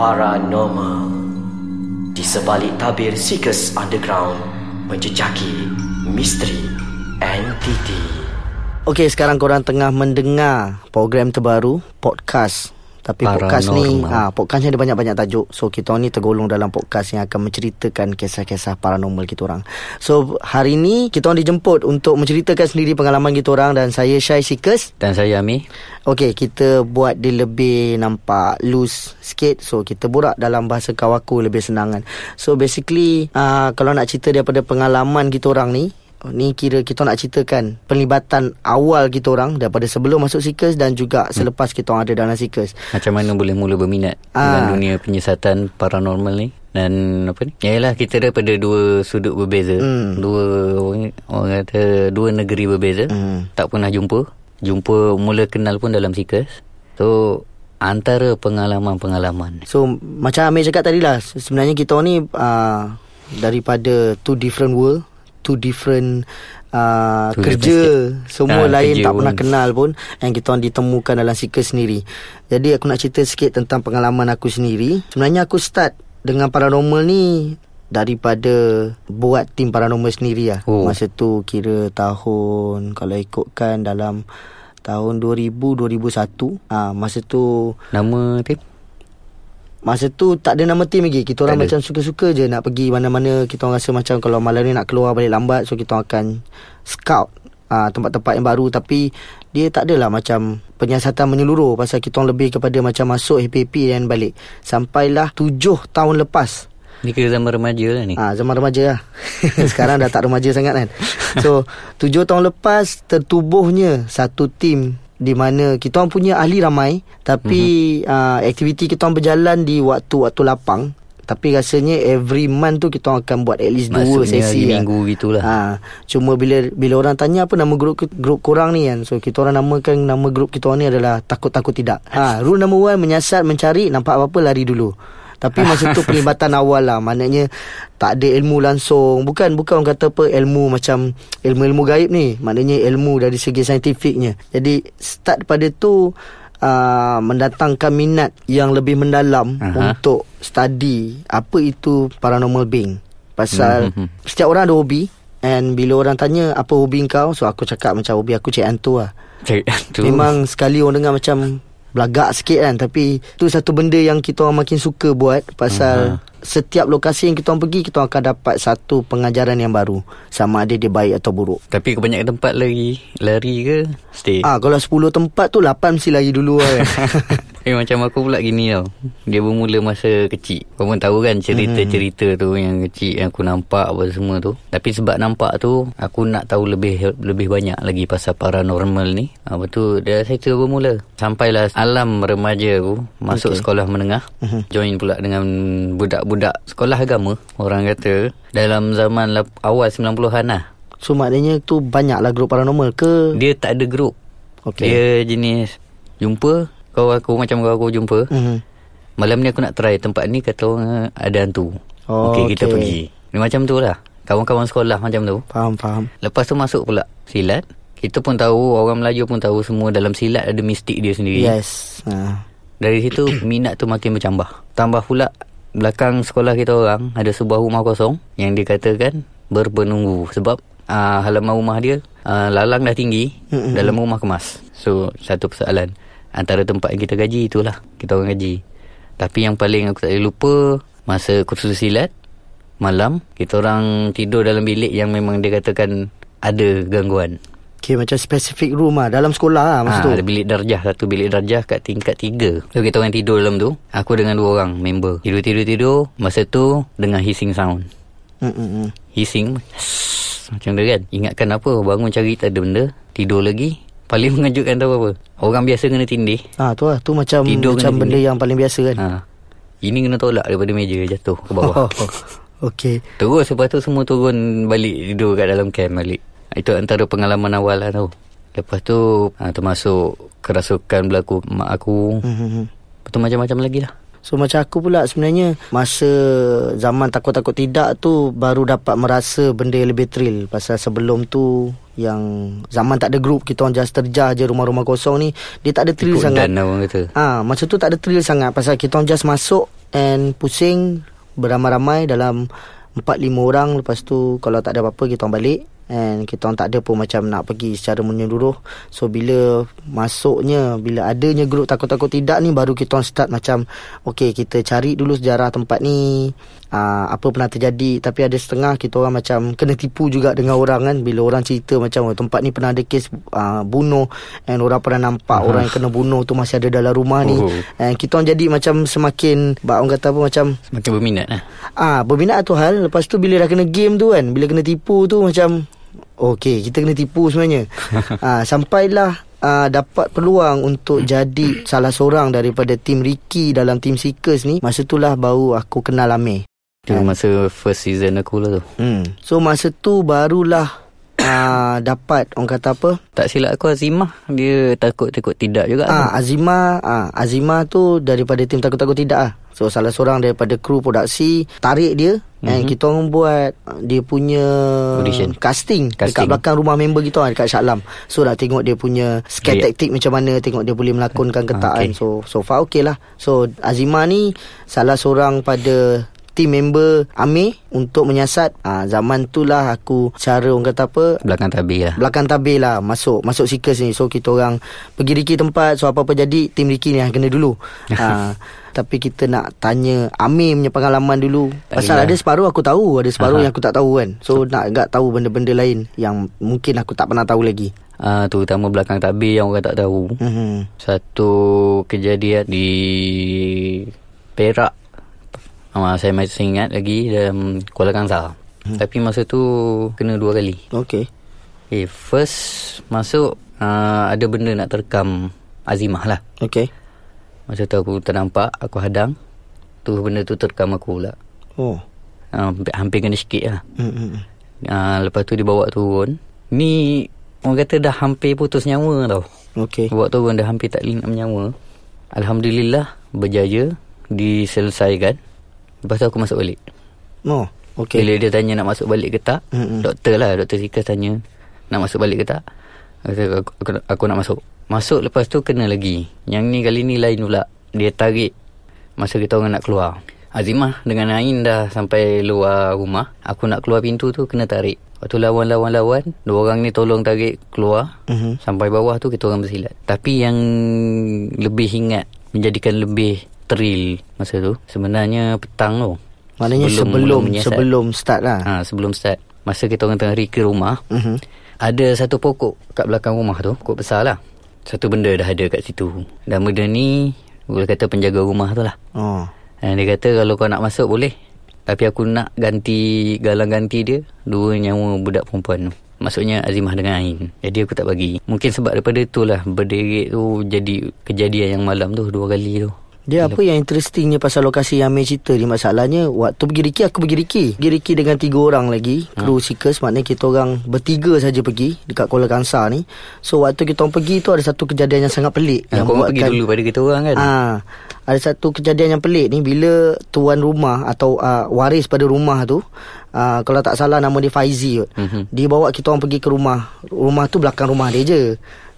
Paranormal Di sebalik tabir Seekers Underground Menjejaki misteri entiti Okey, sekarang korang tengah mendengar program terbaru, podcast. Tapi podcast ni, Paranormal. ah podcast ni ada banyak-banyak tajuk. So, kita ni tergolong dalam podcast yang akan menceritakan kisah-kisah paranormal kita orang. So, hari ni kita orang dijemput untuk menceritakan sendiri pengalaman kita orang dan saya Syai Sikus. Dan saya Ami Okey, kita buat dia lebih nampak loose sikit. So, kita borak dalam bahasa kawaku lebih senang kan. So, basically, uh, kalau nak cerita daripada pengalaman kita orang ni, ni kira kita nak ceritakan penlibatan awal kita orang daripada sebelum masuk Seekers dan juga selepas kita orang ada dalam Seekers. Macam mana boleh mula berminat Ah. Dengan dunia penyiasatan paranormal ni? Dan apa ni? Yalah kita daripada dua sudut berbeza. Hmm. Dua orang, orang kata Dua negeri berbeza. Hmm. Tak pernah jumpa. Jumpa mula kenal pun dalam Seekers. So Antara pengalaman-pengalaman. So, macam Amir cakap tadi lah, sebenarnya kita ni uh, daripada two different world, two different uh, kerja different semua Ah, lain kerja tak pun. pernah kenal pun yang kita orang ditemukan dalam Seekers sendiri. Jadi aku nak cerita sikit tentang pengalaman aku sendiri. Sebenarnya aku start dengan paranormal ni daripada buat tim paranormal sendiri lah. Oh. Masa tu kira tahun kalau ikutkan dalam tahun 2000 2001 ah masa tu Nama tim Masa tu tak ada nama team lagi. Kita orang Tak ada. macam suka-suka je Nak pergi mana-mana. Kita orang rasa macam Kalau malam ni nak keluar balik lambat So kita akan Scout uh, Tempat-tempat yang baru. Tapi Dia tak adalah macam Penyiasatan menyeluruh Pasal kita orang lebih kepada Macam masuk HPP dan balik. Sampailah tujuh tahun lepas. Ni kira zaman remaja lah ni? Ah zaman remaja lah. Sekarang dah tak remaja sangat kan. So, tujuh tahun lepas tertubuhnya satu tim di mana kita orang punya ahli ramai tapi mm-hmm. uh, aktiviti kita orang berjalan di waktu-waktu lapang. Tapi rasanya every month tu kita orang akan buat at least dua Maksudnya sesi hari lah. minggu gitulah. Ha, cuma bila bila orang tanya apa nama grup grup korang ni kan. So kita orang namakan nama grup kita orang ni adalah takut-takut tidak. Ha, rule number one menyiasat mencari nampak apa-apa lari dulu. Tapi masa tu pelibatan awal lah. Maknanya Tak ada ilmu langsung. Bukan bukan orang kata apa Ilmu macam Ilmu-ilmu gaib ni. Maknanya ilmu dari segi saintifiknya. Jadi Start pada tu uh, Mendatangkan minat Yang lebih mendalam Aha. Untuk Study Apa itu Paranormal being. Pasal Mhm. Setiap orang ada hobi. And bila orang tanya Apa hobi kau? So aku cakap macam Hobi aku cek hantu lah. Cari tu Memang sekali orang dengar macam Belagak sikit kan Tapi tu satu benda yang kita orang makin suka buat Pasal uh-huh. Setiap lokasi yang kita orang pergi Kita orang akan dapat satu pengajaran yang baru. Sama ada dia baik atau buruk. Tapi kebanyakan tempat lagi Lari ke? Stay. Ah Kalau 10 tempat tu 8 mesti lagi dulu kan Eh macam aku pula gini tau. Dia bermula masa kecil. Kau pun tahu kan cerita-cerita tu Yang kecil yang aku nampak apa semua tu. Tapi sebab nampak tu Aku nak tahu lebih lebih banyak lagi Pasal paranormal ni. Apa tu Dia cerita bermula. Sampailah alam remaja aku Masuk okay. sekolah menengah. Join pula dengan budak-budak Sekolah agama Orang kata Dalam zaman lap- awal 90-an lah. So maknanya tu banyaklah grup paranormal ke? Dia tak ada grup. Okey. Dia jenis Jumpa Kau aku macam kau aku jumpa Mhm. Malam ni aku nak try tempat ni kata orang ada hantu. Oh, okey kita okey. pergi. Ni macam tu lah. Kawan-kawan sekolah macam tu. Faham faham Lepas tu masuk pula silat. Kita pun tahu orang Melayu pun tahu semua dalam silat ada mistik dia sendiri. Yes ha. Dari situ minat tu makin bercambah. Tambah pula belakang sekolah kita orang ada sebuah rumah kosong yang dikatakan berpenunggu sebab uh, halaman rumah dia uh, lalang dah tinggi Mm-mm. dalam rumah kemas. So satu persoalan antara tempat yang kita gaji itulah. Kita orang gaji. Tapi yang paling aku tak boleh lupa masa kursus silat malam kita orang tidur dalam bilik yang memang dia katakan ada gangguan. Okay macam specific room lah. Dalam sekolah lah masa Ah, tu. ada bilik darjah Satu bilik darjah kat tingkat tiga. So kita orang tidur dalam tu Aku dengan dua orang member. Tidur-tidur-tidur Masa tu Dengan hissing sound. Mm-mm. Hissing Macam tu kan? Ingatkan apa Bangun cari tak ada benda. Tidur lagi Paling mengejutkan tahu apa? Orang biasa kena tindih. Ah tu lah. Tu macam Tidur Macam benda sini. yang paling biasa kan? Ha. Ini kena tolak daripada meja Jatuh ke bawah. Okay Terus lepas tu semua turun balik Tidur kat dalam camp balik. Itu antara pengalaman awal lah tau Lepas tu ha, Termasuk Kerasukan berlaku Mak aku. Mhm. Lepas tu macam-macam lagi lah So macam aku pula sebenarnya Masa zaman takut-takut tidak tu Baru dapat merasa benda yang lebih thrill. Pasal sebelum tu Yang zaman tak ada group Kita orang just terjah je rumah-rumah kosong ni Dia tak ada thrill Ikut sangat. dan orang kata. Ah, Masa tu tak ada thrill sangat. Pasal kita orang just masuk And pusing Beramai-ramai dalam 4-5 orang. Lepas tu Kalau tak ada apa-apa Kita orang balik And kita orang tak ada pun macam nak pergi secara menyeluruh. So bila masuknya Bila adanya grup takut-takut tidak ni Baru kita orang start macam Okay kita cari dulu sejarah tempat ni. Uh, Apa pernah terjadi. Tapi ada setengah kita orang macam Kena tipu juga dengan orang kan. Bila orang cerita macam oh, Tempat ni pernah ada kes uh, bunuh. And orang pernah nampak uh-huh. Orang yang kena bunuh tu Masih ada dalam rumah ni. Oh. And kita orang jadi macam semakin Orang kata apa macam Semakin berminat lah. Ah, Berminat tu hal. Lepas tu bila dah kena game tu kan Bila kena tipu tu macam Okey, kita kena tipu sebenarnya. ha, sampailah uh, dapat peluang untuk jadi salah seorang daripada tim Ricky dalam tim Seekers ni, masa itulah baru aku kenal Amir. Itu ha. masa first season aku lah tu. Hmm. So masa tu barulah uh, dapat orang kata apa? Tak silap aku Azimah dia takut-takut tidak juga. Ah ha, Azimah, ah ha, Azimah tu daripada tim takut-takut tidak ah. So salah seorang daripada kru produksi tarik dia mm-hmm. and kita orang buat dia punya Audition. casting, casting dekat belakang rumah member kita dekat Syaklam. So nak tengok dia punya skill taktik macam mana, tengok dia boleh melakonkan ke tak okay. So so far okey lah. So Azima ni salah seorang pada team member Amir untuk menyiasat. Ha, zaman tu lah aku cara orang kata apa? Belakang tabir lah. Belakang tabir lah. Masuk masuk seekers ni. So kita orang pergi Ricky tempat. So apa-apa jadi tim Ricky ni yang kena dulu. Ha, tapi kita nak tanya Amir punya pengalaman dulu. Tak pasal ada separuh aku tahu ada separuh Aha. yang aku tak tahu kan. So, so nak agak tahu benda-benda lain yang mungkin aku tak pernah tahu lagi. Uh, terutama belakang tabir yang orang tak tahu. Mm-hmm. Satu kejadian di Perak uh, Saya masih ingat lagi dalam Kuala Kangsar. Hmm. Tapi masa tu Kena dua kali. Okay Okay First Masuk uh, Ada benda nak terekam Azimah lah. Okay Masa tu aku ternampak Aku hadang. Tu benda tu terekam aku pula. Oh. Uh, Hampir kena sikit lah. Hmm. uh, Lepas tu dibawa turun. Ni Orang kata dah hampir putus nyawa tau. Okay Bawa turun dah hampir tak link nyawa Alhamdulillah Berjaya Diselesaikan Lepas tu aku masuk balik. Oh okay. Bila dia tanya nak masuk balik ke tak mm-hmm. Doktor lah Doktor Sikas tanya Nak masuk balik ke tak. Aku, aku, aku, aku nak masuk. Masuk lepas tu kena lagi. Yang ni kali ni lain pula. Dia tarik Masa kita orang nak keluar. Azimah dengan Ain dah sampai luar rumah. Aku nak keluar pintu tu kena tarik. Waktu lawan-lawan-lawan Dua orang ni tolong tarik keluar. Mm-hmm. Sampai bawah tu kita orang bersilat. Tapi yang lebih ingat Menjadikan lebih thrill masa tu. Sebenarnya petang tu. Maknanya sebelum sebelum, sebelum start lah. Ha, sebelum start. Masa kita orang tengah ke rumah uh-huh. ada satu pokok kat belakang rumah tu pokok besar lah. Satu benda dah ada kat situ. Dan benda ni boleh kata penjaga rumah tu lah. Oh. dan dia kata kalau kau nak masuk boleh. Tapi aku nak ganti galang ganti dia dua nyawa budak perempuan tu. Maksudnya Azimah dengan Ain. Jadi aku tak bagi. Mungkin sebab daripada itulah Berderet tu Jadi kejadian yang malam tu Dua kali tu dia apa yang interestingnya pasal lokasi yang Amir cerita ni masalahnya waktu pergi Riki aku pergi Riki. Pergi Riki dengan tiga orang lagi kru hmm. seekers maknanya kita orang bertiga saja pergi dekat Kuala Kangsar ni. So waktu kita orang pergi tu ada satu kejadian yang sangat pelik ha, yang kau pergi dulu pada kita orang kan. Ah ada satu kejadian yang pelik ni bila tuan rumah atau uh, waris pada rumah tu uh, kalau tak salah nama dia Faizi mm-hmm. dia bawa kita orang pergi ke rumah rumah tu belakang rumah dia je.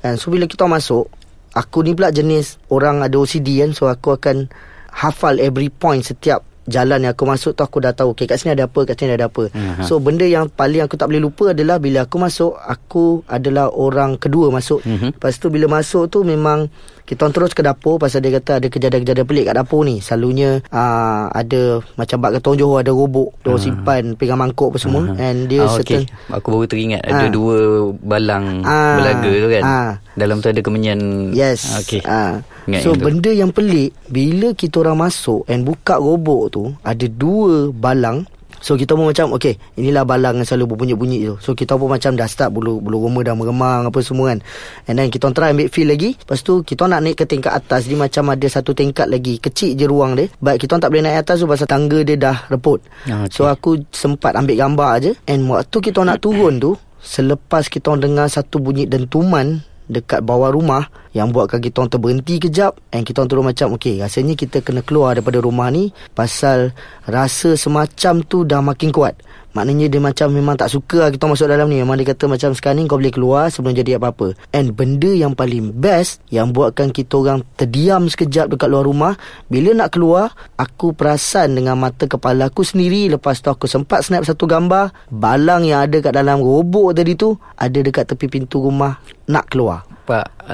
And so bila kita masuk aku ni pula jenis orang ada OCD kan so aku akan hafal every point setiap jalan yang aku masuk tu aku dah tahu okay kat sini ada apa kat sini ada apa uh-huh. so benda yang paling aku tak boleh lupa adalah bila aku masuk aku adalah orang kedua masuk uh-huh. lepas tu bila masuk tu memang kita terus ke dapur pasal dia kata ada kejadian-kejadian pelik kat dapur ni selalunya uh, ada macam bak ketong Johor ada robok dia uh. simpan pegang mangkuk apa semua uh-huh. and dia oh, certain okay. aku baru teringat ada uh. dua balang uh. belaga tu kan uh. dalam tu ada kemenyan yes okay. uh. So benda yang pelik bila kita orang masuk and buka robok tu ada dua balang. So kita pun macam Okay inilah balang yang selalu berbunyi-bunyi tu. So kita pun macam dah start bulu bulu roma dah meremang apa semua kan. And then kita try ambil feel lagi. Lepas tu kita nak naik ke tingkat atas. Dia macam ada satu tingkat lagi. Kecil je ruang dia. Baik kita tak boleh naik atas tu Pasal tangga dia dah reput. Ah, okay. So aku sempat ambil gambar aje. And waktu kita nak turun tu Selepas kita dengar satu bunyi dentuman dekat bawah rumah yang buatkan kita orang terberhenti kejap and kita orang terus macam okey rasanya kita kena keluar daripada rumah ni pasal rasa semacam tu dah makin kuat Maknanya dia macam memang tak suka lah kita masuk dalam ni. Memang dia kata macam sekarang ni kau boleh keluar sebelum jadi apa-apa. And benda yang paling best yang buatkan kita orang terdiam sekejap dekat luar rumah. Bila nak keluar, aku perasan dengan mata kepala aku sendiri. Lepas tu aku sempat snap satu gambar. Balang yang ada kat dalam robok tadi tu ada dekat tepi pintu rumah nak keluar. Pak.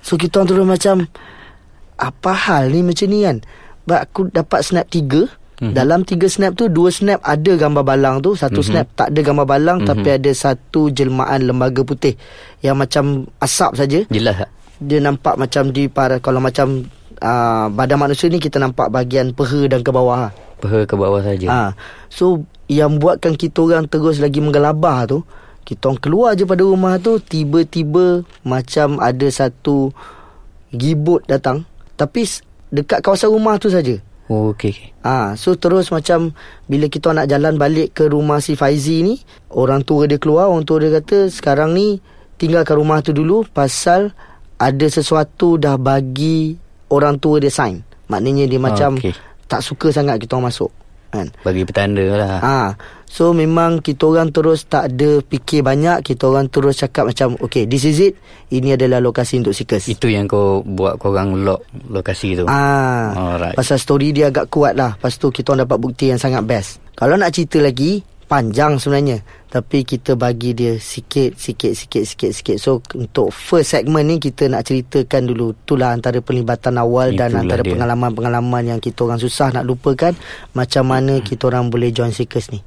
So kita orang terus macam apa hal ni macam ni kan? But aku dapat snap tiga. Mm-hmm. Dalam tiga snap tu Dua snap ada gambar balang tu Satu mm-hmm. snap tak ada gambar balang mm-hmm. Tapi ada satu jelmaan lembaga putih Yang macam asap saja. Jelas tak? Dia nampak macam di para Kalau macam uh, Badan manusia ni Kita nampak bahagian peha dan ke bawah Peha ke bawah saja. Ha. So Yang buatkan kita orang terus lagi menggelabah tu Kita orang keluar je pada rumah tu Tiba-tiba Macam ada satu Gibut datang Tapi Dekat kawasan rumah tu saja. Oh, okey. okey. Ah, so terus macam bila kita nak jalan balik ke rumah si Faizi ni, orang tua dia keluar, orang tua dia kata sekarang ni tinggalkan rumah tu dulu pasal ada sesuatu dah bagi orang tua dia sign. Maknanya dia macam okey. tak suka sangat kita orang masuk. Kan? Bagi petanda lah. Ah, so memang kita orang terus tak ada fikir banyak, kita orang terus cakap macam okay, this is it. Ini adalah lokasi untuk seekers. Itu yang kau buat korang lock lokasi tu. Ah, Alright. pasal story dia agak kuat lah. Lepas tu kita orang dapat bukti yang sangat best. Kalau nak cerita lagi, panjang sebenarnya. Tapi kita bagi dia sikit, sikit, sikit, sikit, sikit. So untuk first segment ni kita nak ceritakan dulu. Itulah antara pelibatan awal dan Itulah antara dia. pengalaman-pengalaman yang kita orang susah nak lupakan. Macam mana kita orang boleh join Seekers ni.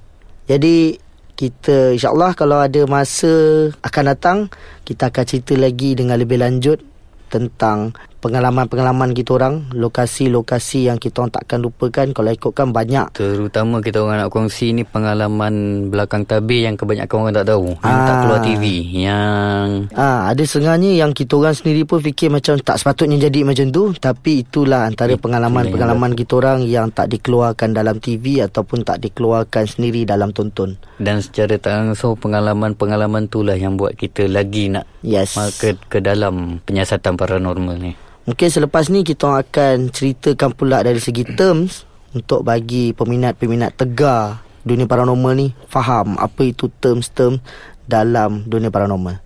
Jadi kita insyaAllah kalau ada masa akan datang kita akan cerita lagi dengan lebih lanjut tentang pengalaman-pengalaman kita orang lokasi-lokasi yang kita orang takkan lupakan kalau ikutkan banyak Terutama kita orang nak kongsi ni pengalaman belakang tabir yang kebanyakan orang tak tahu. Yang tak Ah. keluar TV. Yang Ah, ada setengahnya yang kita orang sendiri pun fikir macam tak sepatutnya jadi macam tu tapi itulah antara Itulah pengalaman-pengalaman kita orang yang tak dikeluarkan dalam TV ataupun tak dikeluarkan sendiri dalam tonton. dan secara tak langsung pengalaman-pengalaman itulah yang buat kita lagi nak Yes. ke, ke dalam penyiasatan paranormal ni. Mungkin selepas ni kita akan ceritakan pula dari segi terms untuk bagi peminat-peminat tegar dunia paranormal ni faham apa itu terms-terms dalam dunia paranormal.